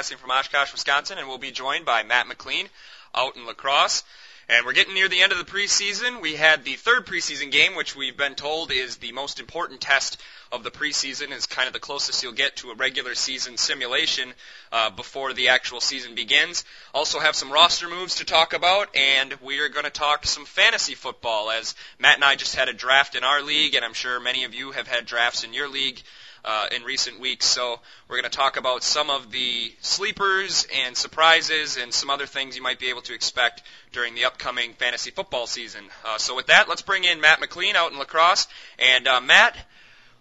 Broadcasting from Oshkosh, Wisconsin, and we'll be joined by Matt McLean out in La Crosse. And we're getting near the end of the preseason. We had the third preseason game, which we've been told is the most important test of the preseason, is kind of the closest you'll get to a regular season simulation uh, before the actual season begins. Also have some roster moves to talk about, and we are going to talk some fantasy football, as Matt and I just had a draft in our league, and I'm sure many of you have had drafts in your league uh, in recent weeks. So we're going to talk about some of the sleepers and surprises and some other things you might be able to expect during the upcoming fantasy football season. Uh, so with that, let's bring in Matt McLean out in La Crosse. And uh, Matt,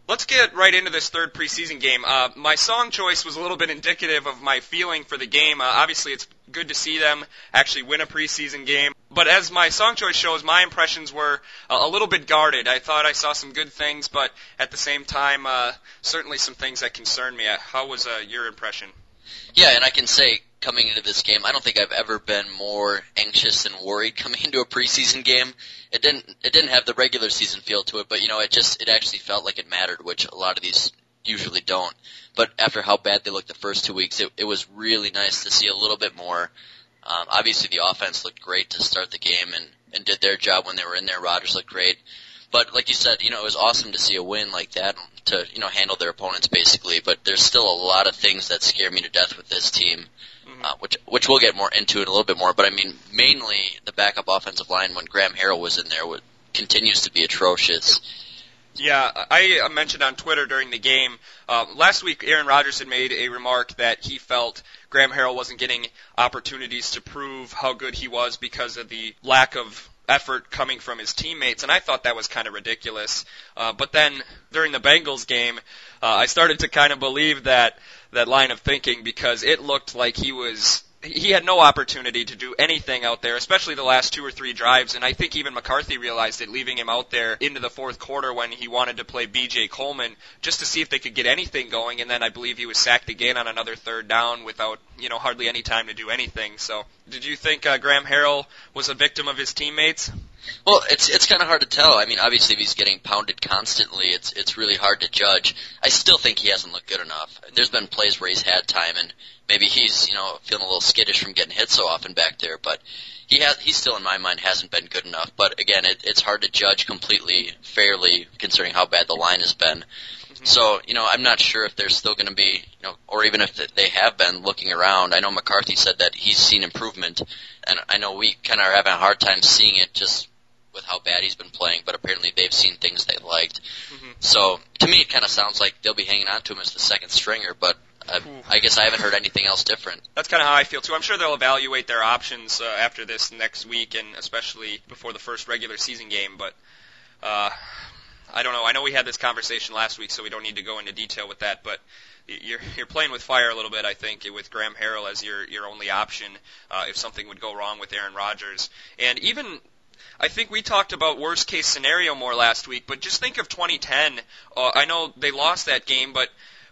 Let's get right into this third preseason game. Uh, my song choice was a little bit indicative of my feeling for the game. Uh, obviously, it's good to see them actually win a preseason game. But as my song choice shows, my impressions were uh, a little bit guarded. I thought I saw some good things, but at the same time, uh, certainly some things that concerned me. Uh, how was uh, your impression? Yeah, and I can say coming into this game, I don't think I've ever been more anxious and worried coming into a preseason game. It didn't it didn't have the regular season feel to it, but you know, it just it actually felt like it mattered, which a lot of these usually don't. But after how bad they looked the first two weeks, it, it was really nice to see a little bit more. Um, obviously, the offense looked great to start the game and and did their job when they were in there. Rodgers looked great. But like you said, you know, it was awesome to see a win like that to, you know, handle their opponents basically. But there's still a lot of things that scare me to death with this team. Uh, which which we'll get more into in a little bit more. But I mean, mainly the backup offensive line when Graham Harrell was in there would, continues to be atrocious. Yeah, I mentioned on Twitter during the game uh, last week. Aaron Rodgers had made a remark that he felt Graham Harrell wasn't getting opportunities to prove how good he was because of the lack of effort coming from his teammates, and I thought that was kind of ridiculous. Uh, but then during the Bengals game, uh, I started to kind of believe that that line of thinking because it looked like he was he had no opportunity to do anything out there, especially the last two or three drives. And I think even McCarthy realized it, leaving him out there into the fourth quarter when he wanted to play B.J. Coleman just to see if they could get anything going. And then I believe he was sacked again on another third down without, you know, hardly any time to do anything. So, did you think uh, Graham Harrell was a victim of his teammates? Well, it's it's kind of hard to tell. I mean, obviously, if he's getting pounded constantly, it's it's really hard to judge. I still think he hasn't looked good enough. There's been plays where he's had time, and maybe he's you know feeling a little skittish from getting hit so often back there. But he has he still in my mind hasn't been good enough. But again, it, it's hard to judge completely fairly considering how bad the line has been. Mm-hmm. So you know, I'm not sure if there's still going to be you know, or even if they have been looking around. I know McCarthy said that he's seen improvement, and I know we kind of are having a hard time seeing it just with how bad he's been playing, but apparently they've seen things they liked. Mm-hmm. So to me, it kind of sounds like they'll be hanging on to him as the second stringer, but I, guess I haven't heard anything else different. That's kind of how I feel too. I'm sure they'll evaluate their options uh, after this next week, and especially before the first regular season game. But uh, I don't know. I know we had this conversation last week, so we don't need to go into detail with that. But you're you're playing with fire a little bit, I think, with Graham Harrell as your your only option uh, if something would go wrong with Aaron Rodgers. And even I think we talked about worst case scenario more last week, but just think of 2010. Uh, I know they lost that game, but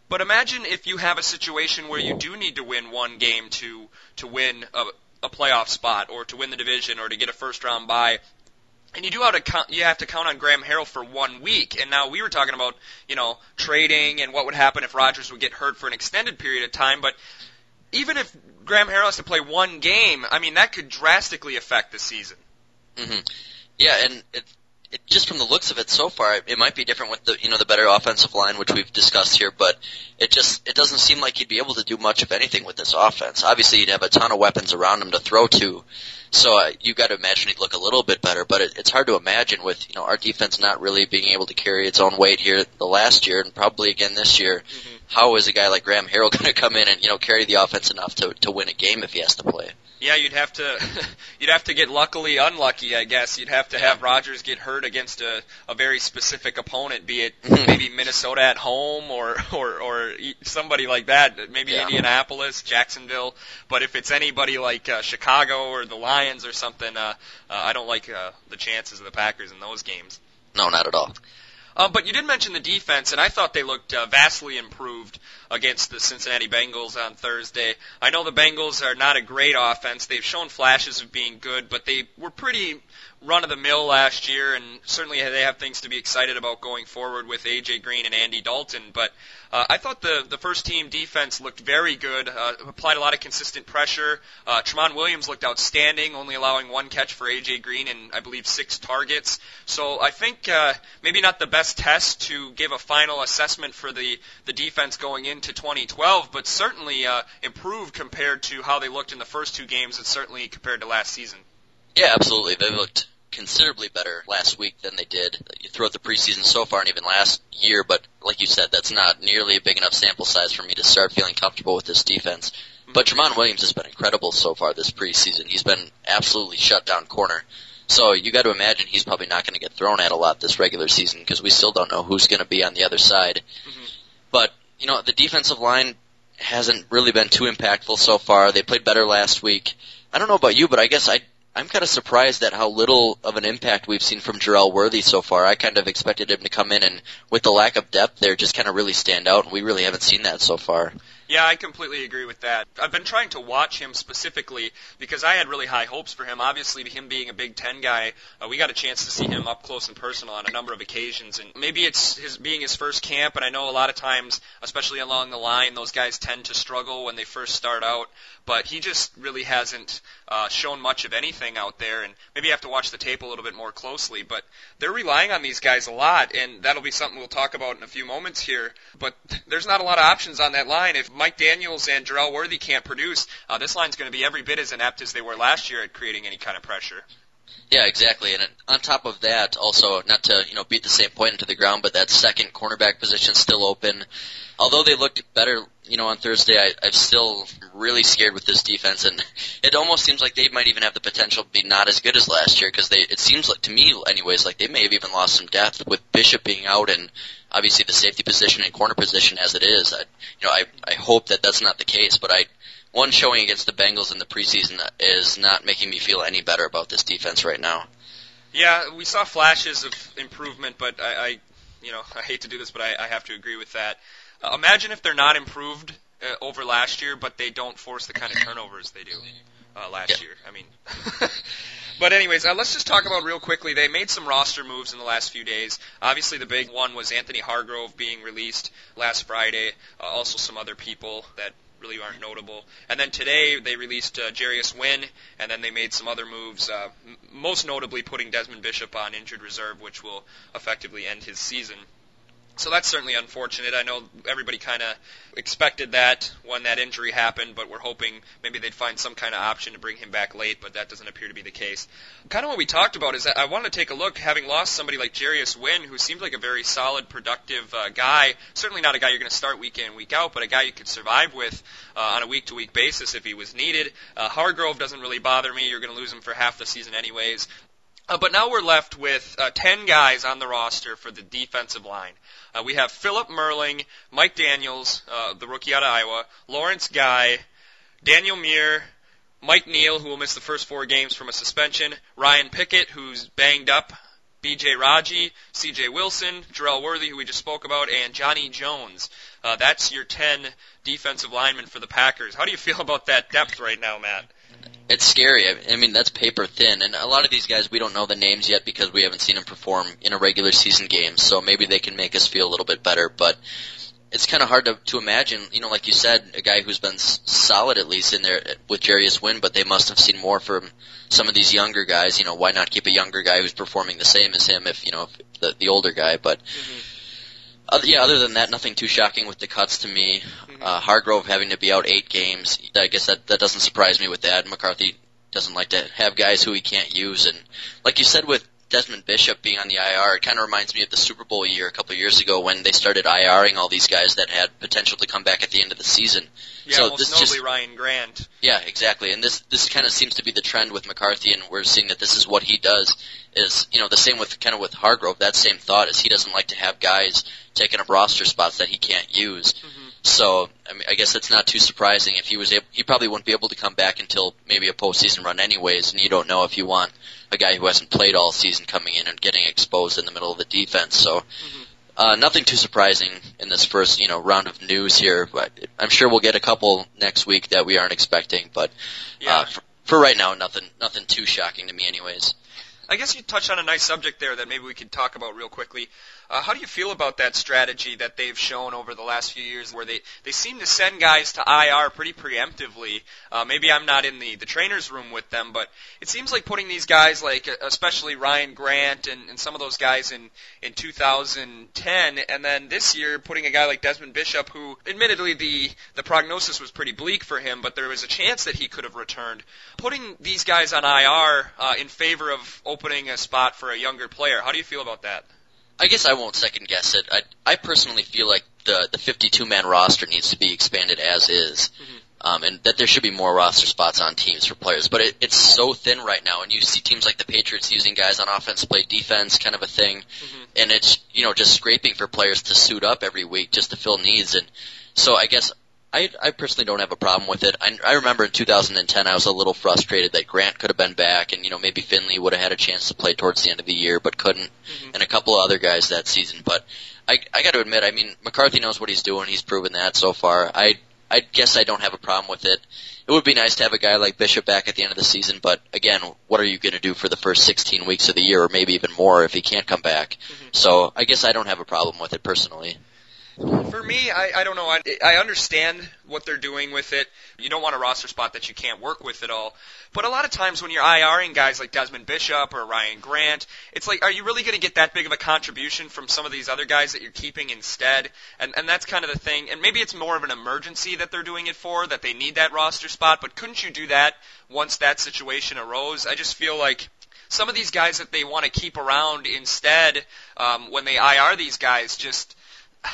but imagine if you have a situation where you do need to win one game to to win a, a playoff spot or to win the division or to get a first round bye. And you do have to count, you have to count on Graham Harrell for one week. And now we were talking about, you know, trading and what would happen if Rodgers would get hurt for an extended period of time, but even if Graham Harrell has to play one game, I mean that could drastically affect the season. Mm-hmm. Yeah, and it, it, just from the looks of it so far, it, it might be different with the you know the better offensive line, which we've discussed here. But it just it doesn't seem like he'd be able to do much of anything with this offense. Obviously, he'd have a ton of weapons around him to throw to, so uh, you got to imagine he'd look a little bit better. But it, it's hard to imagine with you know our defense not really being able to carry its own weight here the last year and probably again this year. Mm-hmm. How is a guy like Graham Harrell going to come in and you know carry the offense enough to to win a game if he has to play? Yeah, you'd have to you'd have to get luckily unlucky, I guess. You'd have to have Rodgers get hurt against a, a very specific opponent, be it maybe Minnesota at home or or or somebody like that, maybe yeah. Indianapolis, Jacksonville. But if it's anybody like uh, Chicago or the Lions or something, uh, uh, I don't like uh, the chances of the Packers in those games. No, not at all. Uh, but you did mention the defense, and I thought they looked uh, vastly improved against the Cincinnati Bengals on Thursday. I know the Bengals are not a great offense. They've shown flashes of being good, but they were pretty run of the mill last year, and certainly they have things to be excited about going forward with AJ Green and Andy Dalton. But uh, I thought the the first team defense looked very good, uh, applied a lot of consistent pressure. Uh, Tramon Williams looked outstanding, only allowing one catch for AJ Green and I believe six targets. So I think uh, maybe not the best test to give a final assessment for the the defense going into 2012, but certainly uh, improved compared to how they looked in the first two games, and certainly compared to last season. Yeah, absolutely. They looked considerably better last week than they did throughout the preseason so far and even last year, but like you said, that's not nearly a big enough sample size for me to start feeling comfortable with this defense. But Tramon Williams has been incredible so far this preseason. He's been absolutely shut down corner. So you got to imagine he's probably not going to get thrown at a lot this regular season because we still don't know who's going to be on the other side. Mm-hmm. But you know the defensive line hasn't really been too impactful so far. They played better last week. I don't know about you, but I guess I I'm kind of surprised at how little of an impact we've seen from Jerel Worthy so far. I kind of expected him to come in and, with the lack of depth there, just kind of really stand out, and we really haven't seen that so far. Yeah, I completely agree with that. I've been trying to watch him specifically because I had really high hopes for him. Obviously, him being a Big Ten guy, uh, we got a chance to see him up close and personal on a number of occasions. And maybe it's his being his first camp, and I know a lot of times, especially along the line, those guys tend to struggle when they first start out. But he just really hasn't uh, shown much of anything out there, and maybe you have to watch the tape a little bit more closely. But they're relying on these guys a lot, and that'll be something we'll talk about in a few moments here. But there's not a lot of options on that line. If Mike Daniels and Jerel Worthy can't produce, uh, this line's going to be every bit as inept as they were last year at creating any kind of pressure. Yeah, exactly. And on top of that, also not to you know beat the same point into the ground, but that second cornerback position still open. Although they looked better, you know, on Thursday, I, I'm still really scared with this defense, and it almost seems like they might even have the potential to be not as good as last year because they. It seems like to me, anyways, like they may have even lost some depth with Bishop being out and obviously the safety position and corner position as it is. I, you know, I I hope that that's not the case, but I one showing against the Bengals in the preseason is not making me feel any better about this defense right now. Yeah, we saw flashes of improvement, but I, I you know, I hate to do this, but I, I have to agree with that. Uh, imagine if they're not improved uh, over last year, but they don't force the kind of turnovers they do uh, last yeah. year. I mean, but anyways, uh, let's just talk about real quickly. They made some roster moves in the last few days. Obviously, the big one was Anthony Hargrove being released last Friday. Uh, also, some other people that really aren't notable. And then today they released uh, Jarius Wynn, and then they made some other moves, uh, m- most notably putting Desmond Bishop on injured reserve, which will effectively end his season. So that's certainly unfortunate. I know everybody kind of expected that when that injury happened, but we're hoping maybe they'd find some kind of option to bring him back late, but that doesn't appear to be the case. Kind of what we talked about is that I wanted to take a look, having lost somebody like Jarius Wynn, who seemed like a very solid, productive uh, guy. Certainly not a guy you're going to start week in, week out, but a guy you could survive with uh, on a week-to-week basis if he was needed. Uh, Hargrove doesn't really bother me. You're going to lose him for half the season anyways. Uh, but now we're left with uh, 10 guys on the roster for the defensive line. Uh, we have Phillip Merling, Mike Daniels, uh, the rookie out of Iowa, Lawrence Guy, Daniel Muir, Mike Neal, who will miss the first four games from a suspension, Ryan Pickett, who's banged up, B.J. Raji, C.J. Wilson, Jerel Worthy, who we just spoke about, and Johnny Jones. Uh, that's your 10 defensive linemen for the Packers. How do you feel about that depth right now, Matt? It's scary. I mean, that's paper thin, and a lot of these guys we don't know the names yet because we haven't seen them perform in a regular season game. So maybe they can make us feel a little bit better. But it's kind of hard to to imagine. You know, like you said, a guy who's been solid at least in there with Jarius Wynn, but they must have seen more from some of these younger guys. You know, why not keep a younger guy who's performing the same as him if you know if the the older guy? But mm-hmm. Other, yeah, other than that, nothing too shocking with the cuts to me. Mm-hmm. Uh, Hargrove having to be out eight games, I guess that that doesn't surprise me with that. McCarthy doesn't like to have guys who he can't use, and like you said with Desmond Bishop being on the IR, it kind of reminds me of the Super Bowl year a couple of years ago when they started IRing all these guys that had potential to come back at the end of the season. Yeah, so most this just, Ryan Grant. Yeah, exactly. And this this kind of seems to be the trend with McCarthy, and we're seeing that this is what he does. Is you know the same with kind of with Hargrove. That same thought is he doesn't like to have guys taking up roster spots that he can't use. Mm-hmm. So I mean, I guess it's not too surprising if he was able. He probably wouldn't be able to come back until maybe a postseason run, anyways. And you don't know if you want a guy who hasn't played all season coming in and getting exposed in the middle of the defense. So. Mm-hmm. Uh, nothing too surprising in this first, you know, round of news here, but I'm sure we'll get a couple next week that we aren't expecting. But uh, for, for right now, nothing, nothing too shocking to me, anyways. I guess you touched on a nice subject there that maybe we could talk about real quickly. Uh, how do you feel about that strategy that they've shown over the last few years, where they they seem to send guys to IR pretty preemptively? Uh, maybe I'm not in the the trainers room with them, but it seems like putting these guys, like especially Ryan Grant and, and some of those guys in in 2010, and then this year putting a guy like Desmond Bishop, who admittedly the the prognosis was pretty bleak for him, but there was a chance that he could have returned. Putting these guys on IR uh, in favor of opening a spot for a younger player. How do you feel about that? I guess I won't second guess it. I I personally feel like the the 52 man roster needs to be expanded as is. Mm-hmm. Um, and that there should be more roster spots on teams for players, but it, it's so thin right now. And you see teams like the Patriots using guys on offense play defense, kind of a thing, mm-hmm. and it's you know just scraping for players to suit up every week just to fill needs. And so I guess I, I personally don't have a problem with it. I, I remember in 2010 I was a little frustrated that Grant could have been back, and you know maybe Finley would have had a chance to play towards the end of the year, but couldn't, mm-hmm. and a couple of other guys that season. But I, I got to admit, I mean McCarthy knows what he's doing. He's proven that so far. I, I guess I don't have a problem with it. It would be nice to have a guy like Bishop back at the end of the season, but again, what are you going to do for the first 16 weeks of the year, or maybe even more if he can't come back? Mm-hmm. So I guess I don't have a problem with it personally. For me, I, I don't know. I, I understand what they're doing with it. You don't want a roster spot that you can't work with at all. But a lot of times when you're IRing guys like Desmond Bishop or Ryan Grant, it's like, are you really going to get that big of a contribution from some of these other guys that you're keeping instead? And, and that's kind of the thing. And maybe it's more of an emergency that they're doing it for, that they need that roster spot. But couldn't you do that once that situation arose? I just feel like some of these guys that they want to keep around instead, um, when they IR these guys, just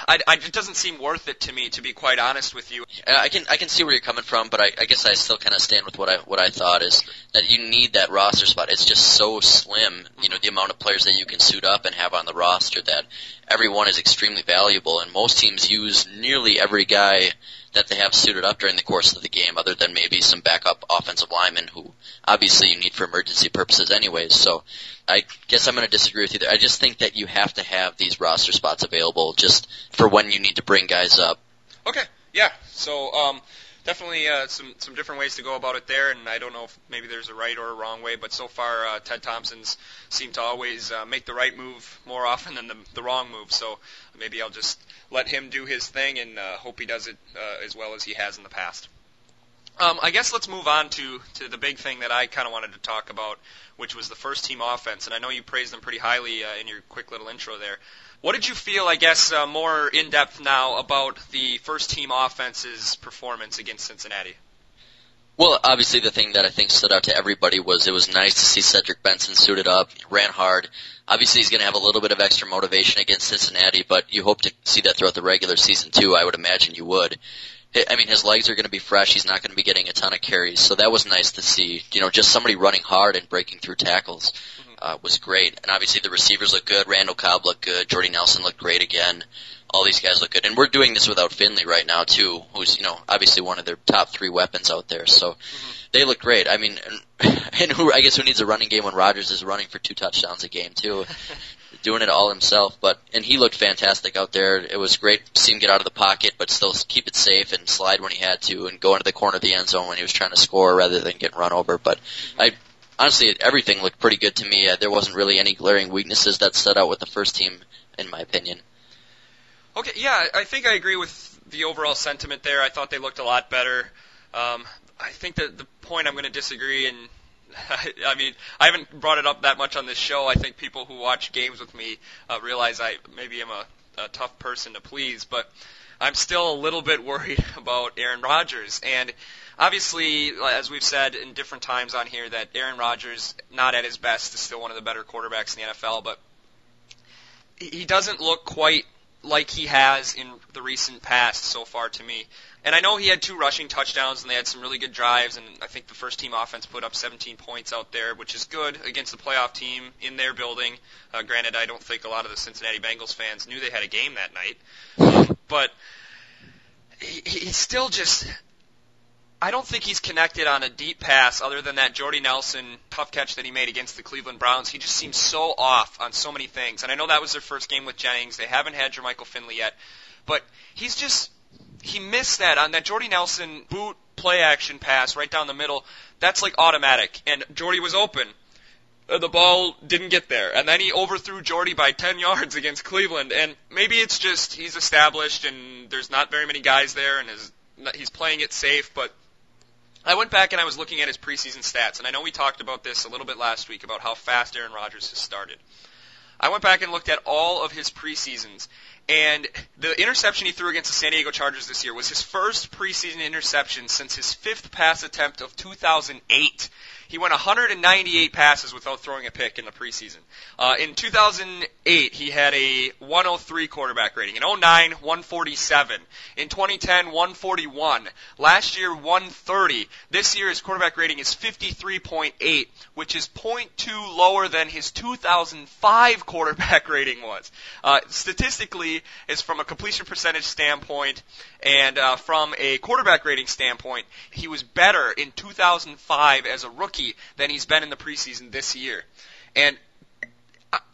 I, I, it doesn't seem worth it to me, to be quite honest with you. Uh, I can I can see where you're coming from, but I, I guess I still kind of stand with what I what I thought is that you need that roster spot. It's just so slim, you know, the amount of players that you can suit up and have on the roster that everyone is extremely valuable, and most teams use nearly every guy that they have suited up during the course of the game, other than maybe some backup offensive linemen who obviously you need for emergency purposes anyways. So I guess I'm going to disagree with you there. I just think that you have to have these roster spots available just for when you need to bring guys up. Okay, yeah. So um, definitely uh, some some different ways to go about it there, and I don't know if maybe there's a right or a wrong way, but so far uh, Ted Thompson's seemed to always uh, make the right move more often than the, the wrong move. So maybe I'll just let him do his thing and uh, hope he does it uh, as well as he has in the past. Um, I guess let's move on to, to the big thing that I kind of wanted to talk about, which was the first team offense. And I know you praised them pretty highly uh, in your quick little intro there. What did you feel, I guess, uh, more in depth now about the first team offense's performance against Cincinnati? Well, obviously the thing that I think stood out to everybody was it was nice to see Cedric Benson suited up, ran hard. Obviously he's going to have a little bit of extra motivation against Cincinnati, but you hope to see that throughout the regular season too. I would imagine you would. I mean, his legs are going to be fresh. He's not going to be getting a ton of carries, so that was nice to see. You know, just somebody running hard and breaking through tackles. Uh, was great. And obviously, the receivers look good. Randall Cobb looked good. Jordy Nelson looked great again. All these guys look good, and we're doing this without Finley right now too, who's you know obviously one of their top three weapons out there. So mm-hmm. they look great. I mean, and, and who I guess who needs a running game when Rodgers is running for two touchdowns a game too. doing it all himself. But and he looked fantastic out there. It was great to see him get out of the pocket, but still keep it safe and slide when he had to, and go into the corner of the end zone when he was trying to score rather than get run over. But I honestly, everything looked pretty good to me. Uh, there wasn't really any glaring weaknesses that stood out with the first team, in my opinion. Okay, yeah, I think I agree with the overall sentiment there. I thought they looked a lot better. Um, I think that the point I'm going to disagree and I mean, I haven't brought it up that much on this show. I think people who watch games with me uh, realize I maybe am a, a tough person to please, but I'm still a little bit worried about Aaron Rodgers. And obviously, as we've said in different times on here, that Aaron Rodgers, not at his best, is still one of the better quarterbacks in the NFL, but he doesn't look quite like he has in the recent past so far to me. And I know he had two rushing touchdowns and they had some really good drives and I think the first team offense put up 17 points out there, which is good against the playoff team in their building. Uh, granted, I don't think a lot of the Cincinnati Bengals fans knew they had a game that night, but he, he's still just. I don't think he's connected on a deep pass other than that Jordy Nelson tough catch that he made against the Cleveland Browns. He just seems so off on so many things. And I know that was their first game with Jennings. They haven't had Jermichael Finley yet. But he's just he missed that on that Jordy Nelson boot play action pass right down the middle. That's like automatic. And Jordy was open. uh, the ball didn't get there. And then he overthrew Jordy by 10 yards against Cleveland. And maybe it's just he's established and there's not very many guys there and his, he's playing it safe. But I went back and I was looking at his preseason stats. And I know we talked about this a little bit last week about how fast Aaron Rodgers has started. I went back and looked at all of his preseasons. And the interception he threw against the San Diego Chargers this year was his first preseason interception since his fifth pass attempt of 2008. He went 198 passes without throwing a pick in the preseason. Uh, in 2008, he had a 103 quarterback rating. In 09, 147. In 2010, 141. Last year, 130. This year, his quarterback rating is 53.8, which is 0.2 lower than his 2005 quarterback rating was. Uh, statistically, is from a completion percentage standpoint and uh, from a quarterback rating standpoint, he was better in 2005 as a rookie than he's been in the preseason this year. And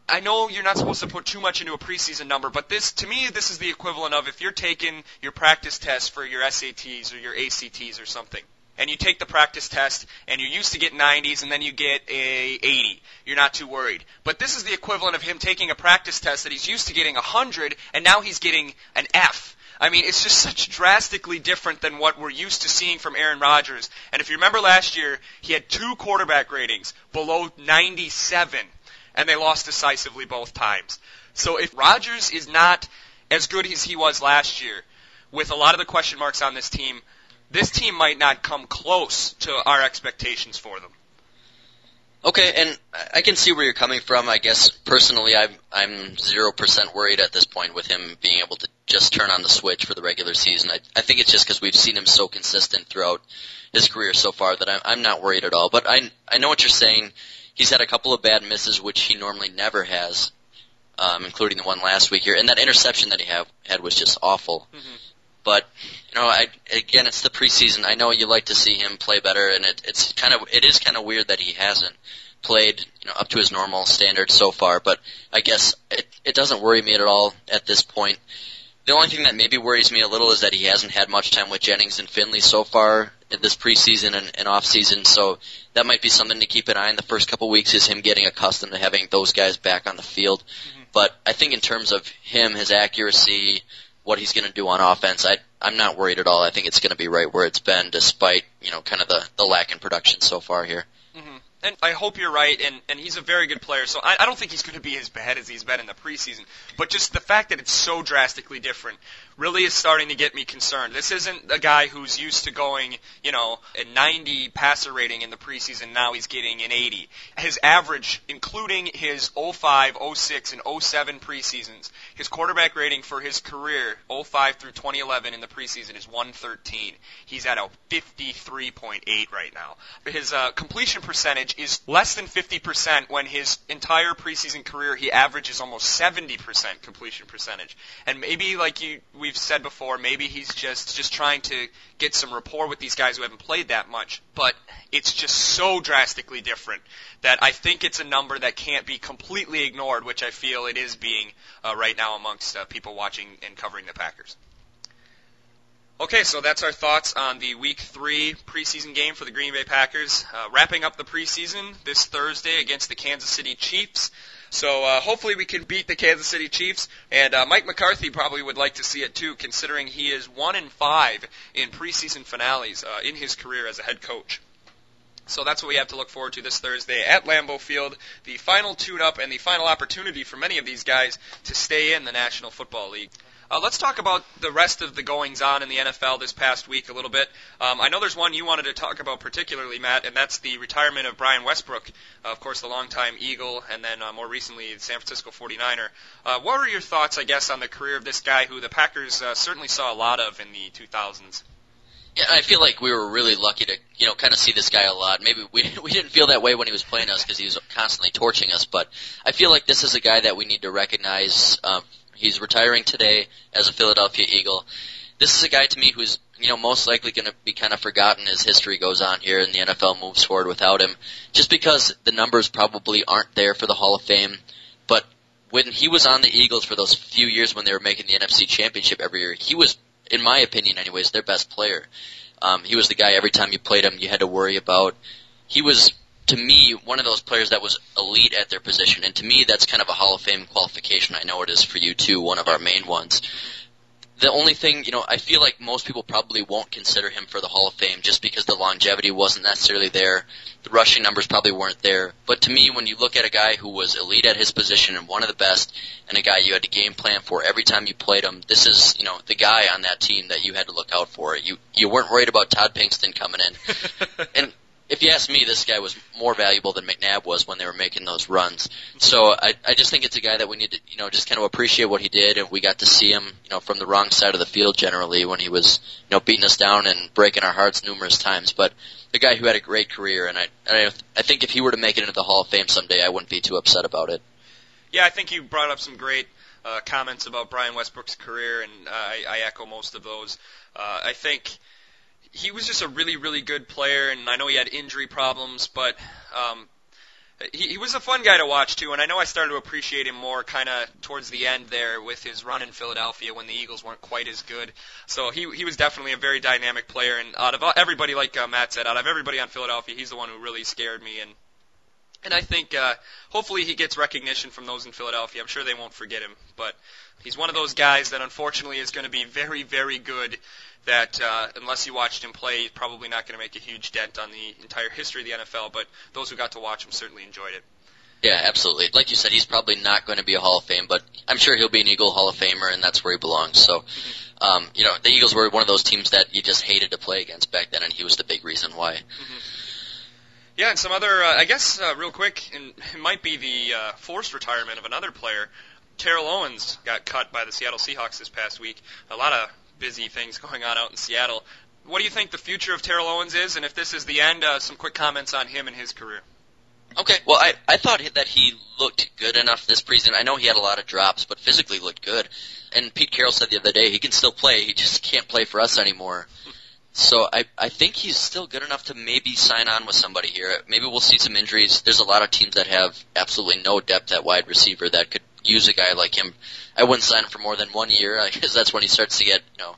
I know you're not supposed to put too much into a preseason number, but this, to me, this is the equivalent of if you're taking your practice test for your SATs or your ACTs or something, and you take the practice test and you're used to get 90s and then you get a 80. You're not too worried. But this is the equivalent of him taking a practice test that he's used to getting 100 and now he's getting an F. I mean, it's just such drastically different than what we're used to seeing from Aaron Rodgers. And if you remember last year, he had two quarterback ratings below 97, and they lost decisively both times. So if Rodgers is not as good as he was last year, with a lot of the question marks on this team, this team might not come close to our expectations for them. Okay, and I can see where you're coming from. I guess personally, I'm I'm zero percent worried at this point with him being able to just turn on the switch for the regular season. I I think it's just because we've seen him so consistent throughout his career so far that I'm I'm not worried at all. But I I know what you're saying. He's had a couple of bad misses, which he normally never has, um, including the one last week here. And that interception that he have, had was just awful. Mm-hmm. But you know, I again, it's the preseason. I know you like to see him play better, and it, it's kind of it is kind of weird that he hasn't played you know up to his normal standards so far. But I guess it it doesn't worry me at all at this point. The only thing that maybe worries me a little is that he hasn't had much time with Jennings and Finley so far in this preseason and, and off season. So that might be something to keep an eye on the first couple weeks is him getting accustomed to having those guys back on the field. Mm-hmm. But I think in terms of him, his accuracy, what he's going to do on offense, I, I'm not worried at all. I think it's going to be right where it's been, despite you know kind of the the lack in production so far here. And I hope you're right, and, and he's a very good player, so I, I don't think he's going to be as bad as he's been in the preseason. But just the fact that it's so drastically different really is starting to get me concerned. This isn't a guy who's used to going, you know, a 90 passer rating in the preseason. Now he's getting an 80. His average, including his 05, 06, and 07 preseasons, his quarterback rating for his career, 05 through 2011 in the preseason, is 113. He's at a 53.8 right now. His uh, completion percentage is less than 50% when his entire preseason career he averages almost 70% completion percentage. And maybe like you we we've said before, maybe he's just just trying to get some rapport with these guys who haven't played that much. But it's just so drastically different that I think it's a number that can't be completely ignored, which I feel it is being uh, right now amongst uh, people watching and covering the Packers. Okay, so that's our thoughts on the Week 3 preseason game for the Green Bay Packers. Uh, wrapping up the preseason this Thursday against the Kansas City Chiefs. So uh, hopefully we can beat the Kansas City Chiefs, and uh, Mike McCarthy probably would like to see it too, considering he is one in five in preseason finales uh, in his career as a head coach. So that's what we have to look forward to this Thursday at Lambeau Field, the final tune-up and the final opportunity for many of these guys to stay in the National Football League. Uh, let's talk about the rest of the goings on in the NFL this past week a little bit. Um, I know there's one you wanted to talk about particularly, Matt, and that's the retirement of Brian Westbrook, uh, of course, the longtime Eagle, and then uh, more recently the San Francisco 49er. Uh, what were your thoughts, I guess, on the career of this guy who the Packers uh, certainly saw a lot of in the 2000s? Yeah, I feel like we were really lucky to, you know, kind of see this guy a lot. Maybe we we didn't feel that way when he was playing us because he was constantly torching us, but I feel like this is a guy that we need to recognize um, He's retiring today as a Philadelphia Eagle. This is a guy to me who's you know most likely going to be kind of forgotten as history goes on here and the NFL moves forward without him, just because the numbers probably aren't there for the Hall of Fame. But when he was on the Eagles for those few years when they were making the NFC Championship every year, he was, in my opinion, anyways, their best player. Um, he was the guy every time you played him you had to worry about. He was to me, one of those players that was elite at their position. And to me, that's kind of a Hall of Fame qualification. I know it is for you too, one of our main ones. The only thing, you know, I feel like most people probably won't consider him for the Hall of Fame just because the longevity wasn't necessarily there. The rushing numbers probably weren't there. But to me, when you look at a guy who was elite at his position and one of the best, and a guy you had to game plan for every time you played him, this is, you know, the guy on that team that you had to look out for. You you weren't worried about Todd Pinkston coming in. and if you ask me, this guy was more valuable than McNabb was when they were making those runs. So I, I just think it's a guy that we need to, you know, just kind of appreciate what he did, and we got to see him, you know, from the wrong side of the field generally when he was, you know, beating us down and breaking our hearts numerous times. But the guy who had a great career, and I, I, I think if he were to make it into the Hall of Fame someday, I wouldn't be too upset about it. Yeah, I think you brought up some great uh, comments about Brian Westbrook's career, and uh, I, I echo most of those. Uh, I think he was just a really, really good player, and I know he had injury problems, but um, he, he was a fun guy to watch too. And I know I started to appreciate him more kind of towards the end there with his run in Philadelphia when the Eagles weren't quite as good. So he he was definitely a very dynamic player, and out of everybody, like uh, Matt said, out of everybody on Philadelphia, he's the one who really scared me and. And I think uh, hopefully he gets recognition from those in Philadelphia. I'm sure they won't forget him, but he's one of those guys that unfortunately is going to be very, very good that uh, unless you watched him play, he's probably not going to make a huge dent on the entire history of the NFL. But those who got to watch him certainly enjoyed it. Yeah, absolutely. Like you said, he's probably not going to be a Hall of Fame, but I'm sure he'll be an Eagle Hall of Famer, and that's where he belongs. So, mm-hmm. um, you know, the Eagles were one of those teams that you just hated to play against back then, and he was the big reason why. Mm-hmm. Yeah, and some other, uh, I guess, uh, real quick, and it might be the uh, forced retirement of another player. Terrell Owens got cut by the Seattle Seahawks this past week. A lot of busy things going on out in Seattle. What do you think the future of Terrell Owens is? And if this is the end, uh, some quick comments on him and his career. Okay, well, I, I thought that he looked good enough this preseason. I know he had a lot of drops, but physically looked good. And Pete Carroll said the other day he can still play, he just can't play for us anymore. So I I think he's still good enough to maybe sign on with somebody here. Maybe we'll see some injuries. There's a lot of teams that have absolutely no depth at wide receiver that could use a guy like him. I wouldn't sign him for more than one year because that's when he starts to get you know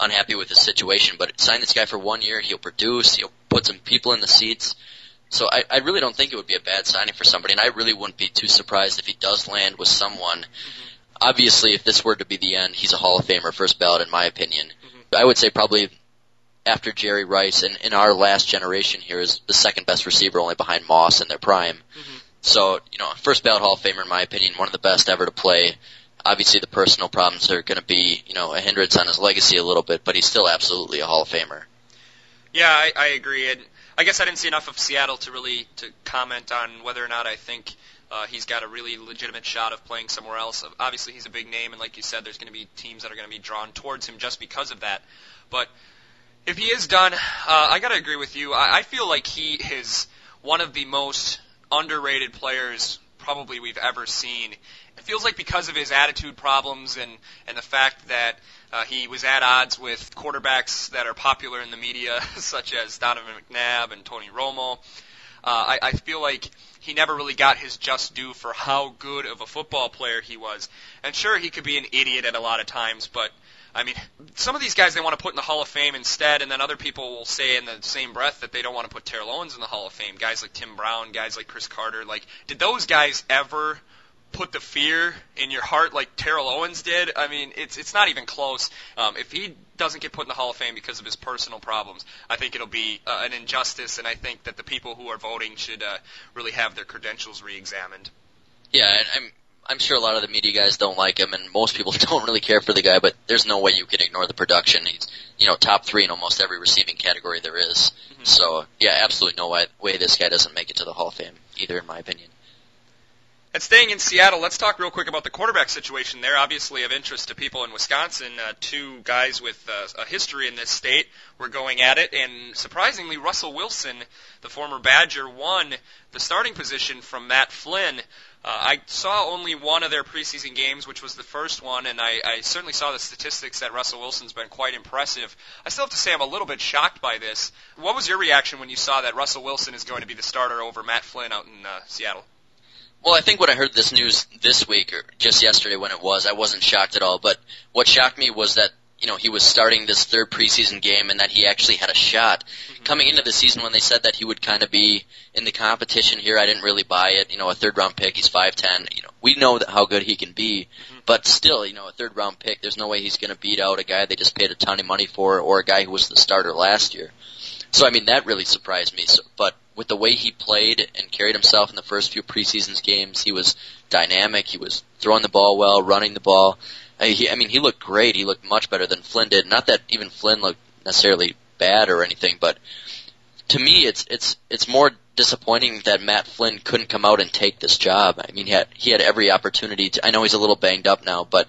unhappy with his situation. But sign this guy for one year, he'll produce, he'll put some people in the seats. So I, I really don't think it would be a bad signing for somebody, and I really wouldn't be too surprised if he does land with someone. Mm-hmm. Obviously, if this were to be the end, he's a Hall of Famer, first ballot in my opinion. Mm-hmm. I would say probably after Jerry Rice and in our last generation here is the second best receiver, only behind Moss in their prime. Mm-hmm. So, you know, first ballot Hall of Famer in my opinion, one of the best ever to play. Obviously the personal problems are going to be, you know, a hindrance on his legacy a little bit, but he's still absolutely a Hall of Famer. Yeah, I, I agree. And I guess I didn't see enough of Seattle to really to comment on whether or not I think uh, he's got a really legitimate shot of playing somewhere else. Obviously, he's a big name, and like you said, there's going to be teams that are going to be drawn towards him just because of that. But if he is done, uh, I got to agree with you. I, I feel like he is one of the most underrated players probably we've ever seen. It feels like because of his attitude problems and and the fact that uh, he was at odds with quarterbacks that are popular in the media, such as Donovan McNabb and Tony Romo. Uh, I, I feel like he never really got his just due for how good of a football player he was. And sure, he could be an idiot at a lot of times, but I mean, some of these guys they want to put in the Hall of Fame instead, and then other people will say in the same breath that they don't want to put Terrell Owens in the Hall of Fame. Guys like Tim Brown, guys like Cris Carter. Like, did those guys ever put the fear in your heart like Terrell Owens did? I mean, it's it's not even close. Um, if he doesn't get put in the Hall of Fame because of his personal problems, I think it'll be uh, an injustice, and I think that the people who are voting should uh, really have their credentials re-examined. Yeah, I'm I'm sure a lot of the media guys don't like him, and most people don't really care for the guy. But there's no way you can ignore the production. He's you know top three in almost every receiving category there is. Mm-hmm. So yeah, absolutely no way, way this guy doesn't make it to the Hall of Fame either, in my opinion. And staying in Seattle, let's talk real quick about the quarterback situation there. Obviously of interest to people in Wisconsin. Uh, two guys with uh, a history in this state were going at it, and surprisingly, Russell Wilson, the former Badger, won the starting position from Matt Flynn. Uh, I saw only one of their preseason games, which was the first one, and I, I certainly saw the statistics that Russell Wilson's been quite impressive. I still have to say I'm a little bit shocked by this. What was your reaction when you saw that Russell Wilson is going to be the starter over Matt Flynn out in uh, Seattle? Well, I think when I heard this news this week or just yesterday when it was, I wasn't shocked at all. But what shocked me was that you know, he was starting this third preseason game and that he actually had a shot. Mm-hmm. Coming into the season when they said that he would kind of be in the competition here, I didn't really buy it. You know, a third round pick, he's 5'10. You know, we know that how good he can be, mm-hmm. but still, you know, a third round pick, there's no way he's going to beat out a guy they just paid a ton of money for or a guy who was the starter last year. So I mean, that really surprised me. So, but with the way he played and carried himself in the first few preseason games, he was dynamic. He was throwing the ball well, running the ball. I, he, I mean, he looked great. He looked much better than Flynn did. Not that even Flynn looked necessarily bad or anything, but to me, it's it's it's more disappointing that Matt Flynn couldn't come out and take this job. I mean, he had he had every opportunity to. I know he's a little banged up now, but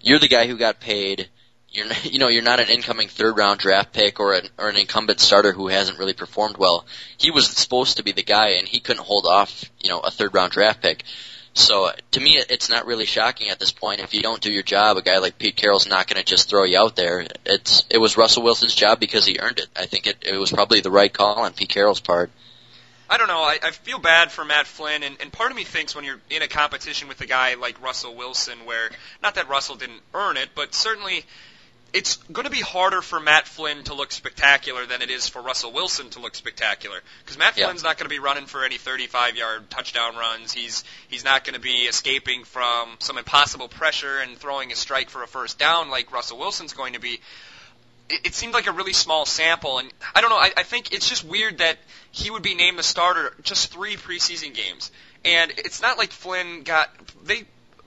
you're the guy who got paid. You're you know you're not an incoming third round draft pick or an or an incumbent starter who hasn't really performed well. He was supposed to be the guy, and he couldn't hold off you know a third round draft pick. So uh, to me, it's not really shocking at this point. If you don't do your job, a guy like Pete Carroll's not going to just throw you out there. It's it was Russell Wilson's job because he earned it. I think it, it was probably the right call on Pete Carroll's part. I don't know. I, I feel bad for Matt Flynn, and, and part of me thinks when you're in a competition with a guy like Russell Wilson, where not that Russell didn't earn it, but certainly it's going to be harder for Matt Flynn to look spectacular than it is for Russell Wilson to look spectacular because Matt yeah. Flynn's not going to be running for any 35-yard touchdown runs. He's he's not going to be escaping from some impossible pressure and throwing a strike for a first down like Russell Wilson's going to be. It, it seemed like a really small sample, and I don't know. I, I think it's just weird that he would be named the starter just three preseason games, and it's not like Flynn got they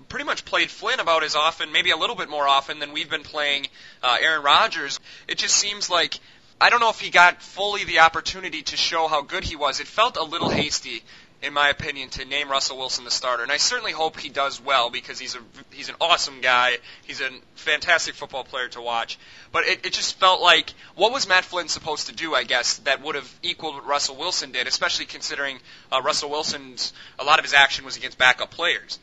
pretty much played Flynn about as often, maybe a little bit more often than we've been playing uh, Aaron Rodgers. It just seems like I don't know if he got fully the opportunity to show how good he was. It felt a little hasty, in my opinion, to name Russell Wilson the starter, and I certainly hope he does well because he's a he's an awesome guy. He's a fantastic football player to watch. But it, it just felt like what was Matt Flynn supposed to do? I guess that would have equaled what Russell Wilson did, especially considering uh, Russell Wilson's a lot of his action was against backup players.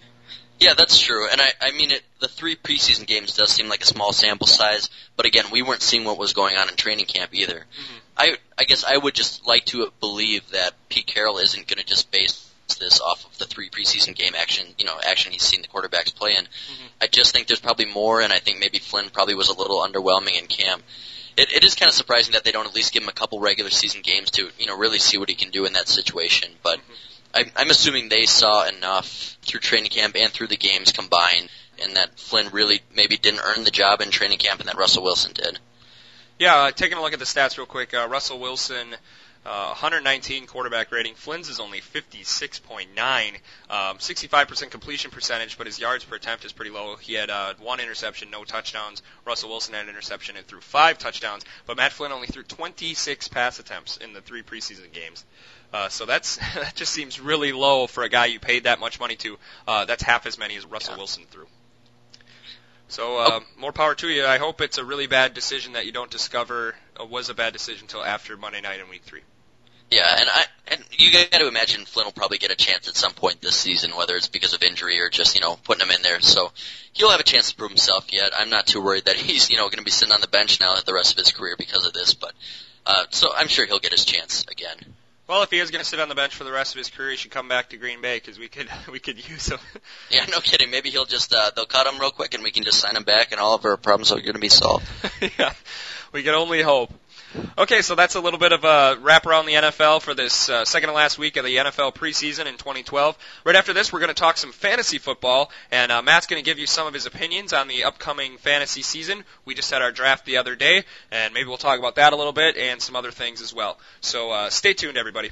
Yeah, that's true. And I, I mean, it, the three preseason games does seem like a small sample size, but again, we weren't seeing what was going on in training camp either. Mm-hmm. I, I guess I would just like to believe that Pete Carroll isn't going to just base this off of the three preseason game action, you know, action he's seen the quarterbacks play in. Mm-hmm. I just think there's probably more, and I think maybe Flynn probably was a little underwhelming in camp. It, it is kind of surprising that they don't at least give him a couple regular season games to, you know, really see what he can do in that situation. But mm-hmm. I'm, I'm assuming they saw enough through training camp and through the games combined, and that Flynn really maybe didn't earn the job in training camp, and that Russell Wilson did. Yeah, uh, taking a look at the stats real quick. Uh, Russell Wilson, uh, 119 quarterback rating. Flynn's is only 56.9. Um, 65% completion percentage, but his yards per attempt is pretty low. He had uh, one interception, no touchdowns. Russell Wilson had an interception and threw five touchdowns, but Matt Flynn only threw 26 pass attempts in the three preseason games. Uh, so that's that just seems really low for a guy you paid that much money to. Uh, that's half as many as Russell yeah. Wilson threw. So uh, oh. more power to you. I hope it's a really bad decision that you don't discover uh, was a bad decision until after Monday night in Week Three. Yeah, and I and you got to imagine Flynn will probably get a chance at some point this season, whether it's because of injury or just you know putting him in there. So he'll have a chance to prove himself. Yet I'm not too worried that he's you know going to be sitting on the bench now the rest of his career because of this. But uh, so I'm sure he'll get his chance again. Well, if he is going to sit on the bench for the rest of his career, he should come back to Green Bay because we could we could use him. yeah, no kidding. Maybe he'll just uh, they'll cut him real quick and we can just sign him back, and all of our problems are going to be solved. yeah, we can only hope. Okay, so that's a little bit of a wrap around the NFL for this uh, second to last week of the NFL preseason in 2012. Right after this, we're going to talk some fantasy football, and uh, Matt's going to give you some of his opinions on the upcoming fantasy season. We just had our draft the other day, and maybe we'll talk about that a little bit and some other things as well. So uh, stay tuned, everybody.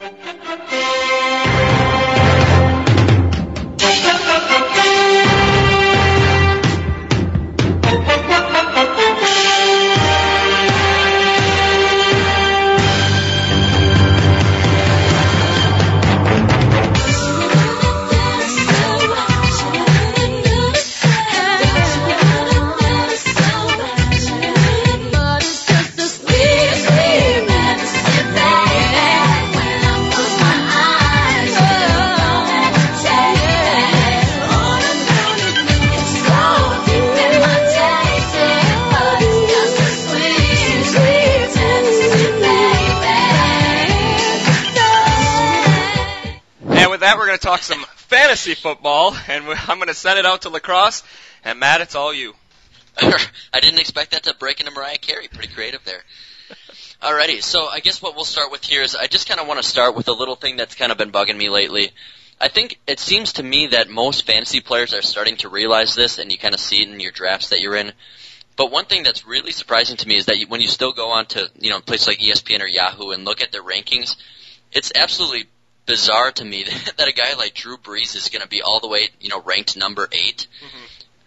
that, we're going to talk some fantasy football, and I'm going to send it out to La Crosse. And Matt, it's all you. I didn't expect that to break into Mariah Carey. Pretty creative there. Alrighty, so I guess what we'll start with here is I just kind of want to start with a little thing that's kind of been bugging me lately. I think it seems to me that most fantasy players are starting to realize this, and you kind of see it in your drafts that you're in. But one thing that's really surprising to me is that you, when you still go on to you know places like ESPN or Yahoo and look at their rankings, it's absolutely bizarre to me that, that a guy like Drew Brees is going to be all the way you know ranked number 8 mm-hmm.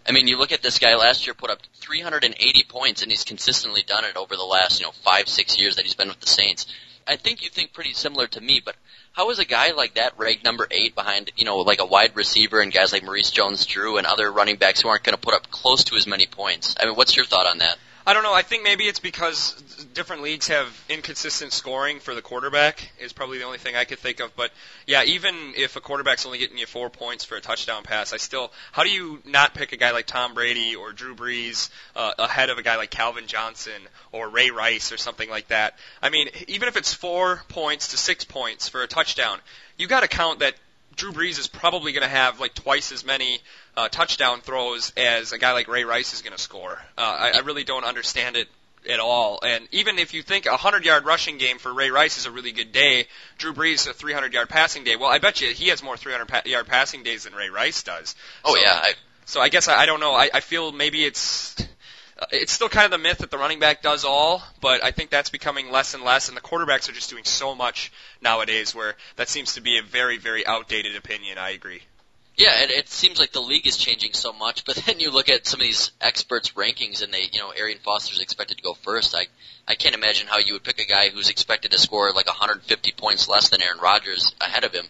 I mean, you look at this guy last year put up 380 points, and he's consistently done it over the last you know five six years that he's been with the Saints. I think you think pretty similar to me, but how is a guy like that ranked number eight behind, you know, like a wide receiver and guys like Maurice Jones-Drew and other running backs who aren't going to put up close to as many points? I mean, what's your thought on that? I don't know. I think maybe it's because different leagues have inconsistent scoring for the quarterback is probably the only thing I could think of. But yeah, even if a quarterback's only getting you four points for a touchdown pass, I still how do you not pick a guy like Tom Brady or Drew Brees uh, ahead of a guy like Calvin Johnson or Ray Rice or something like that? I mean, even if it's four points to six points for a touchdown, you got to count that Drew Brees is probably going to have like twice as many uh, touchdown throws as a guy like Ray Rice is going to score. Uh, I, I really don't understand it at all. And even if you think a 100 yard rushing game for Ray Rice is a really good day, Drew Brees a 300 yard passing day. Well, I bet you he has more 300 pa- yard passing days than Ray Rice does. Oh so, yeah. I, so I guess I, I don't know. I, I feel maybe it's it's still kind of the myth that the running back does all, but I think that's becoming less and less, and the quarterbacks are just doing so much nowadays where that seems to be a very, very outdated opinion. I agree. Yeah, it, it seems like the league is changing so much, but then you look at some of these experts' rankings, and they, you know, Arian Foster's expected to go first. I, I can't imagine how you would pick a guy who's expected to score like 150 points less than Aaron Rodgers ahead of him.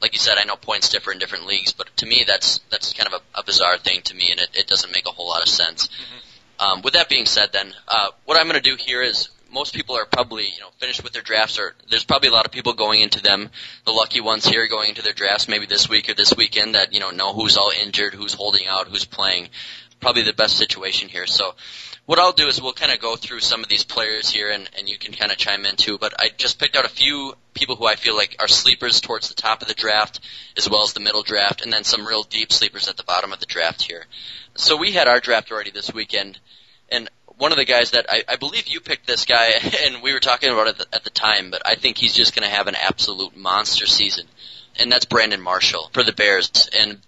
Like you said, I know points differ in different leagues, but to me, that's that's kind of a, a bizarre thing to me, and it, it doesn't make a whole lot of sense. Mm-hmm. Um, with that being said, then uh, what I'm going to do here is most people are probably you know finished with their drafts, or there's probably a lot of people going into them. The lucky ones here going into their drafts maybe this week or this weekend that you know know who's all injured, who's holding out, who's playing. Probably the best situation here. So what I'll do is we'll kind of go through some of these players here, and, and you can kind of chime in too. But I just picked out a few people who I feel like are sleepers towards the top of the draft, as well as the middle draft, and then some real deep sleepers at the bottom of the draft here. So we had our draft already this weekend, and one of the guys that I, I believe you picked this guy, and we were talking about it at the time, but I think he's just going to have an absolute monster season, and that's Brandon Marshall for the Bears. And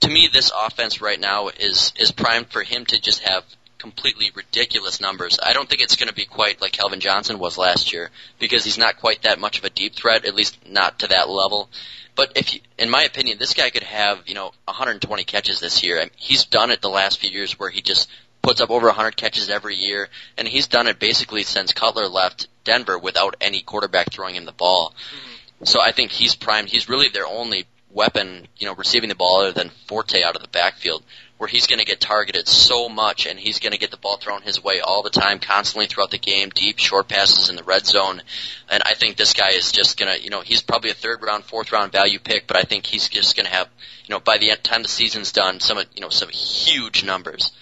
to me, this offense right now is is primed for him to just have completely ridiculous numbers. I don't think it's going to be quite like Calvin Johnson was last year because he's not quite that much of a deep threat, at least not to that level. But if, you, in my opinion, this guy could have you know 120 catches this year. I mean, he's done it the last few years where he just puts up over 100 catches every year, and he's done it basically since Cutler left Denver without any quarterback throwing him the ball. Mm-hmm. So I think he's primed. He's really their only weapon, you know, receiving the ball other than Forte out of the backfield, where he's going to get targeted so much, and he's going to get the ball thrown his way all the time, constantly throughout the game, deep short passes in the red zone. And I think this guy is just going to, you know, he's probably a third round, fourth round value pick, but I think he's just going to have, you know, by the end, time the season's done, some, you know, some huge numbers.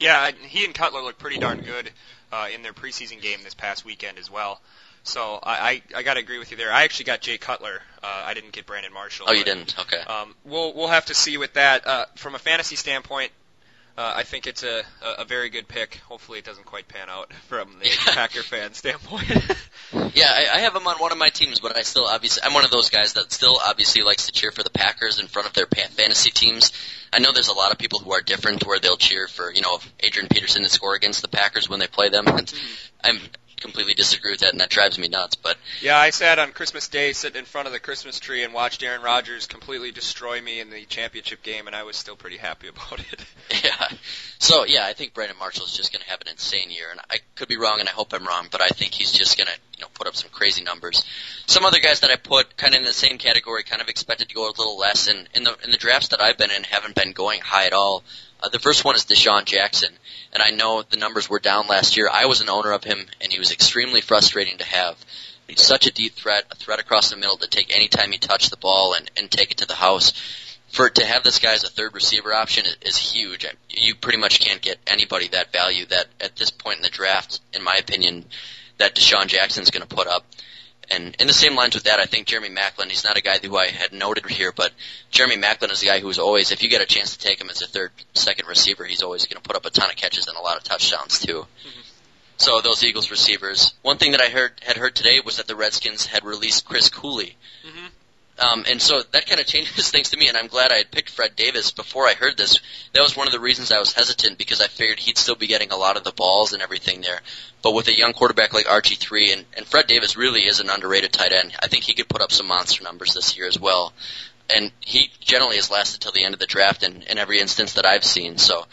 Yeah, he and Cutler look pretty darn good uh, in their preseason game this past weekend as well. So I, I, I got to agree with you there. I actually got Jay Cutler. Uh, I didn't get Brandon Marshall. Oh, you didn't? Okay. Um, we'll we'll have to see with that. Uh, from a fantasy standpoint, uh, I think it's a, a very good pick. Hopefully, it doesn't quite pan out from the Packer fan standpoint. yeah, I, I have him on one of my teams, but I still obviously I'm one of those guys that still obviously likes to cheer for the Packers in front of their fantasy teams. I know there's a lot of people who are different, where they'll cheer for you know Adrian Peterson to score against the Packers when they play them. And I'm completely disagree with that, and that drives me nuts. But yeah, I sat on Christmas Day, sitting in front of the Christmas tree, and watched Aaron Rodgers completely destroy me in the championship game, and I was still pretty happy about it. Yeah. So yeah, I think Brandon Marshall is just going to have an insane year, and I could be wrong, and I hope I'm wrong, but I think he's just going to you know put up some crazy numbers. Some other guys that I put kind of in the same category, kind of expected to go a little less, and in the in the drafts that I've been in, haven't been going high at all. Uh, the first one is DeSean Jackson, and I know the numbers were down last year. I was an owner of him, and he was extremely frustrating to have. He's such a deep threat, a threat across the middle to take any time he touched the ball and, and take it to the house. For to have this guy as a third receiver option is, is huge. You pretty much can't get anybody that value that at this point in the draft, in my opinion, that DeSean Jackson's going to put up. And in the same lines with that, I think Jeremy Maclin, he's not a guy who I had noted here, but Jeremy Maclin is a guy who's always, if you get a chance to take him as a third, second receiver, he's always going to put up a ton of catches and a lot of touchdowns too. Mm-hmm. So those Eagles receivers. One thing that I heard had heard today was that the Redskins had released Chris Cooley. Mm-hmm. Um, and so that kind of changes things to me, and I'm glad I had picked Fred Davis before I heard this. That was one of the reasons I was hesitant because I figured he'd still be getting a lot of the balls and everything there. But with a young quarterback like RG3, and, and Fred Davis really is an underrated tight end, I think he could put up some monster numbers this year as well. And he generally has lasted till the end of the draft in, in every instance that I've seen, so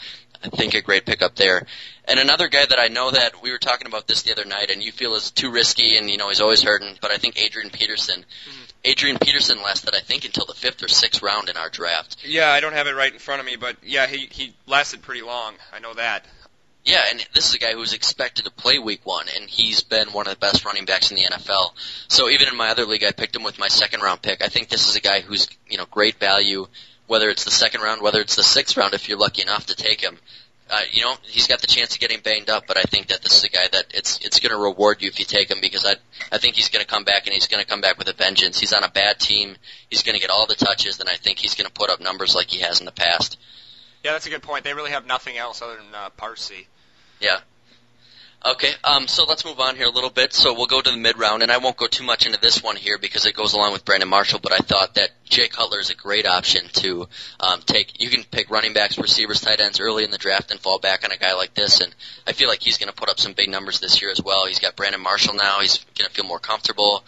I think a great pickup there. And another guy that I know that we were talking about this the other night, and you feel is too risky, and you know he's always hurting, but I think Adrian Peterson. Mm-hmm Adrian Peterson lasted, I think, until the fifth or sixth round in our draft. Yeah, I don't have it right in front of me, but yeah, he he lasted pretty long. I know that. Yeah, and this is a guy who was expected to play week one, and he's been one of the best running backs in the NFL. So even in my other league, I picked him with my second round pick. I think this is a guy who's, you know, great value, whether it's the second round, whether it's the sixth round, if you're lucky enough to take him uh, you know, he's got the chance of getting banged up, but I think that this is a guy that it's it's going to reward you if you take him because I I think he's going to come back and he's going to come back with a vengeance. He's on a bad team. He's going to get all the touches, and I think he's going to put up numbers like he has in the past. Yeah, that's a good point. They really have nothing else other than uh, Percy. Yeah. Okay, um, so let's move on here a little bit. So we'll go to the mid round, and I won't go too much into this one here because it goes along with Brandon Marshall. But I thought that Jay Cutler is a great option to um, take. You can pick running backs, receivers, tight ends early in the draft, and fall back on a guy like this. And I feel like he's going to put up some big numbers this year as well. He's got Brandon Marshall now. He's going to feel more comfortable.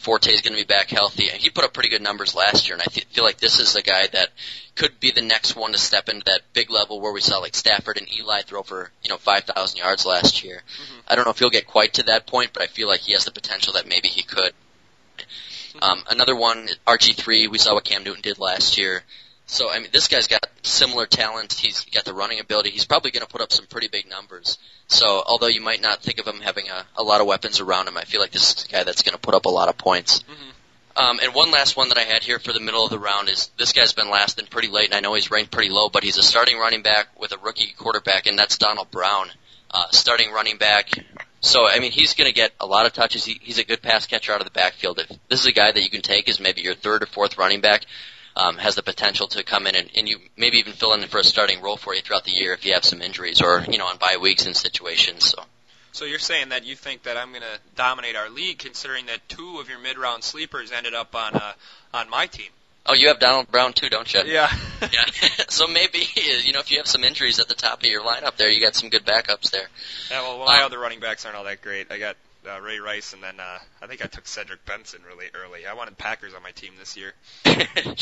Forte is going to be back healthy. He put up pretty good numbers last year, and I feel like this is a guy that could be the next one to step into that big level where we saw like Stafford and Eli throw for you know 5,000 yards last year. Mm-hmm. I don't know if he'll get quite to that point, but I feel like he has the potential that maybe he could. Mm-hmm. Um, another one, RG3. We saw what Cam Newton did last year. So I mean, this guy's got similar talent. He's got the running ability. He's probably going to put up some pretty big numbers. So although you might not think of him having a, a lot of weapons around him, I feel like this is a guy that's going to put up a lot of points. Mm-hmm. Um, and one last one that I had here for the middle of the round is this guy's been lasting pretty late, and I know he's ranked pretty low, but he's a starting running back with a rookie quarterback, and that's Donald Brown, uh, starting running back. So I mean, he's going to get a lot of touches. He, he's a good pass catcher out of the backfield. If this is a guy that you can take as maybe your third or fourth running back, um, has the potential to come in and, and you maybe even fill in for a starting role for you throughout the year if you have some injuries or you know on bye weeks and situations. So. So you're saying that you think that I'm going to dominate our league, considering that two of your mid-round sleepers ended up on uh, on my team. Oh, you have Donald Brown too, don't you? Yeah. yeah. so maybe you know if you have some injuries at the top of your lineup there, you got some good backups there. Yeah. Well, my um, other running backs aren't all that great. I got uh, Ray Rice, and then uh, I think I took Cedric Benson really early. I wanted Packers on my team this year.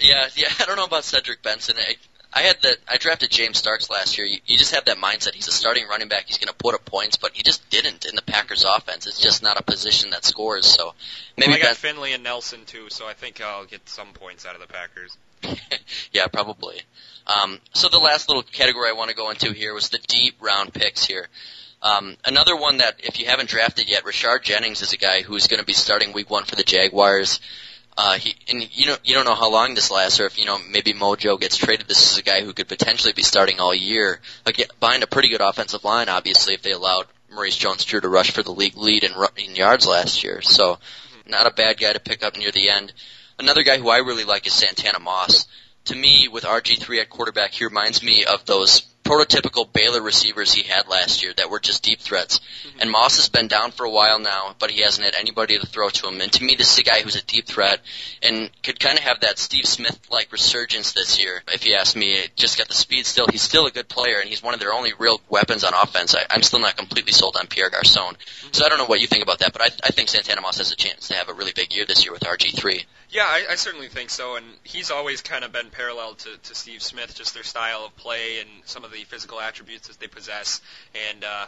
Yeah, yeah. I don't know about Cedric Benson. I, I had that. I drafted James Starks last year. You, you just have that mindset. He's a starting running back. He's going to put up points, but he just didn't in the Packers' offense. It's just not a position that scores. So maybe well, I got ben- Finley and Nelson too. So I think I'll get some points out of the Packers. yeah, probably. Um, so the last little category I want to go into here was the deep round picks here. Um, another one that, if you haven't drafted yet, Rashard Jennings is a guy who's going to be starting Week One for the Jaguars. Uh, he, and you know, you don't know how long this lasts, or if you know maybe Mojo gets traded. This is a guy who could potentially be starting all year, like behind a pretty good offensive line. Obviously, if they allowed Maurice Jones-Drew to rush for the league lead in, in yards last year, so not a bad guy to pick up near the end. Another guy who I really like is Santana Moss. To me, with RG3 at quarterback, he reminds me of those prototypical Baylor receivers he had last year that were just deep threats. Mm-hmm. And Moss has been down for a while now, but he hasn't had anybody to throw to him. And to me, this is a guy who's a deep threat and could kind of have that Steve Smith-like resurgence this year. If you ask me, just got the speed still. He's still a good player, and he's one of their only real weapons on offense. I, I'm still not completely sold on Pierre Garcon. Mm-hmm. So I don't know what you think about that, but I, I think Santana Moss has a chance to have a really big year this year with RG3. Yeah, I, I certainly think so, and he's always kind of been parallel to, to Steve Smith, just their style of play and some of the physical attributes that they possess. And uh,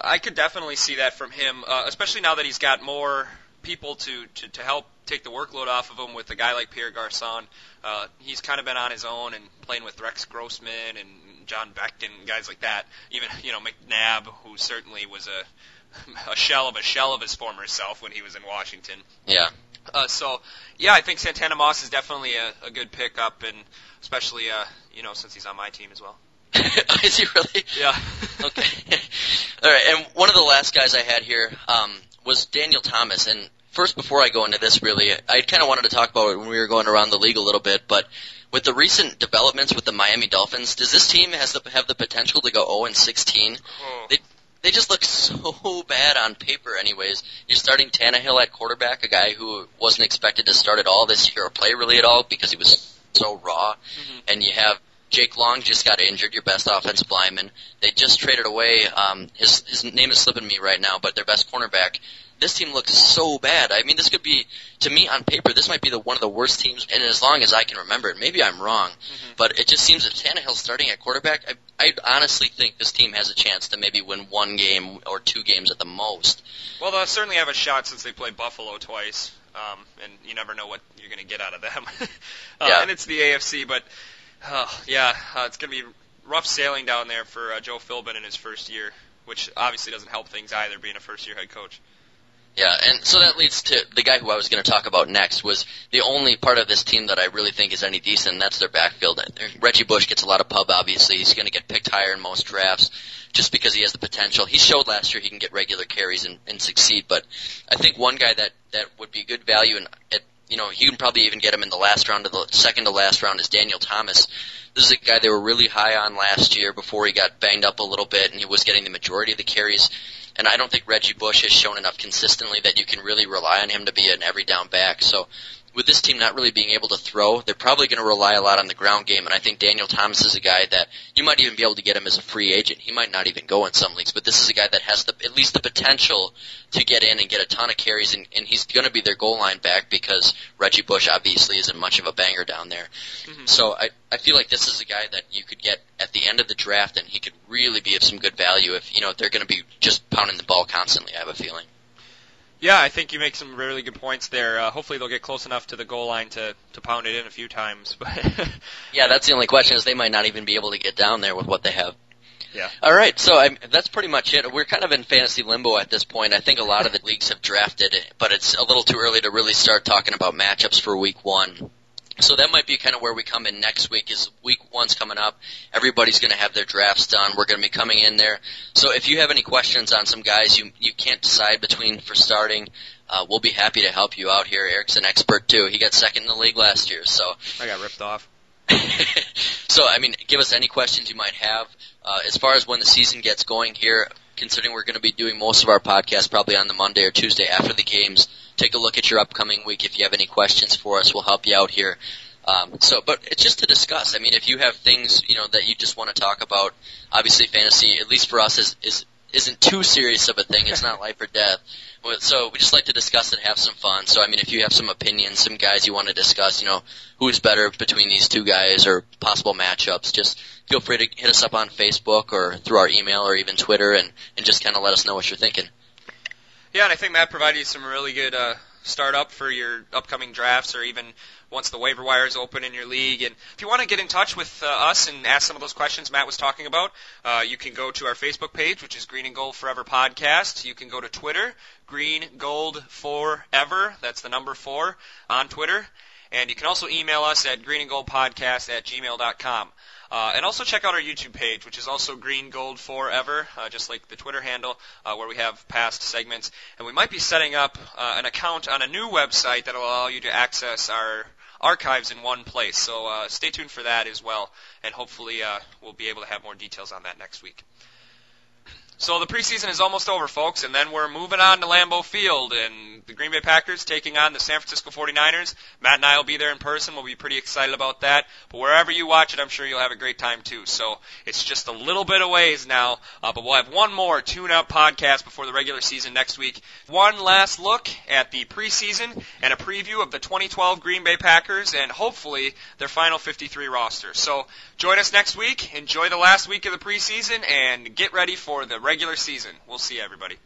I could definitely see that from him, uh, especially now that he's got more people to, to, to help take the workload off of him with a guy like Pierre Garcon. Uh, he's kind of been on his own and playing with Rex Grossman and John Beckton and guys like that. Even, you know, McNabb, who certainly was a, a shell of a shell of his former self when he was in Washington. Yeah. Uh, so, yeah, I think Santana Moss is definitely a, a good pickup, and especially, uh, you know, since he's on my team as well. is he really? Yeah. okay. All right, and one of the last guys I had here, um, was Daniel Thomas. And first, before I go into this, really, I kind of wanted to talk about it when we were going around the league a little bit. But with the recent developments with the Miami Dolphins, does this team has the, have the potential to go 0 and 16? Oh. They they just look so bad on paper. Anyways, you're starting Tannehill at quarterback, a guy who wasn't expected to start at all this year or play really at all because he was so raw, Mhm. and you have. Jake Long just got injured, your best offensive lineman. They just traded away, um, his, his name is slipping me right now, but their best cornerback. This team looks so bad. I mean, this could be, to me on paper, this might be the one of the worst teams, and as long as I can remember it, maybe I'm wrong, Mhm. but it just seems that Tannehill's starting at quarterback. I, I honestly think this team has a chance to maybe win one game or two games at the most. Well, they'll certainly have a shot since they played Buffalo twice, um, and you never know what you're going to get out of them. uh, Yeah. And it's the AFC, but uh, yeah, uh, it's going to be rough sailing down there for uh, Joe Philbin in his first year, which obviously doesn't help things either, being a first-year head coach. Yeah, and so that leads to the guy who I was going to talk about next was the only part of this team that I really think is any decent, and that's their backfield. Reggie Bush gets a lot of pub, obviously. He's going to get picked higher in most drafts just because he has the potential. He showed last year he can get regular carries and, and succeed, but I think one guy that, that would be good value and at you know, you can probably even get him in the last round of the second to last round is Daniel Thomas. This is a guy they were really high on last year before he got banged up a little bit and he was getting the majority of the carries. And I don't think Reggie Bush has shown enough consistently that you can really rely on him to be an every down back. So with this team not really being able to throw, they're probably going to rely a lot on the ground game. And I think Daniel Thomas is a guy that you might even be able to get him as a free agent. He might not even go in some leagues, but this is a guy that has the, at least the potential to get in and get a ton of carries. And, and he's going to be their goal line back because Reggie Bush obviously isn't much of a banger down there. Mhm. So I, I feel like this is a guy that you could get at the end of the draft, and he could really be of some good value if you know they're going to be just pounding the ball constantly. I have a feeling. Yeah, I think you make some really good points there. Uh, hopefully they'll get close enough to the goal line to, to pound it in a few times. But Yeah, that's the only question is they might not even be able to get down there with what they have. Yeah. All right, so I'm, that's pretty much it. We're kind of in fantasy limbo at this point. I think a lot of the leagues have drafted, but it's a little too early to really start talking about matchups for week one. So that might be kind of where we come in next week. Is week one's coming up? Everybody's going to have their drafts done. We're going to be coming in there. So if you have any questions on some guys you you can't decide between for starting, uh, we'll be happy to help you out here. Eric's an expert too. He got second in the league last year, so I got ripped off. so, I mean, give us any questions you might have. Uh, as far as when the season gets going here, considering we're going to be doing most of our podcasts probably on the Monday or Tuesday after the games, take a look at your upcoming week. If you have any questions for us, we'll help you out here. Um, so, but it's just to discuss. I mean, if you have things, you know, that you just want to talk about, obviously fantasy, at least for us, is, is isn't too serious of a thing. It's not life or death. So we just like to discuss and have some fun. So I mean, if you have some opinions, some guys you want to discuss, you know, who's better between these two guys or possible matchups, just feel free to hit us up on Facebook or through our email or even Twitter and, and just kind of let us know what you're thinking. Yeah, and I think Matt provided you some really good uh, startup for your upcoming drafts, or even once the waiver wire is open in your league. And if you want to get in touch with uh, us and ask some of those questions Matt was talking about, uh, you can go to our Facebook page, which is Green and Gold Forever Podcast. You can go to Twitter, Green Gold Forever. That's the number four on Twitter. And you can also email us at greenandgoldpodcast at gmail.com. Uh, and also check out our YouTube page, which is also Green Gold Forever, uh, just like the Twitter handle, uh, where we have past segments. And we might be setting up uh, an account on a new website that will allow you to access our archives in one place. So uh, stay tuned for that as well, and hopefully uh, we'll be able to have more details on that next week. So the preseason is almost over, folks, and then we're moving on to Lambeau Field and the Green Bay Packers taking on the San Francisco 49ers. Matt and I will be there in person. We'll be pretty excited about that. But wherever you watch it, I'm sure you'll have a great time too. So it's just a little bit of ways now, uh, but we'll have one more tune-up podcast before the regular season next week. One last look at the preseason and a preview of the 2012 Green Bay Packers and hopefully their final 53 roster. So join us next week. Enjoy the last week of the preseason and get ready for the regular season. We'll see everybody.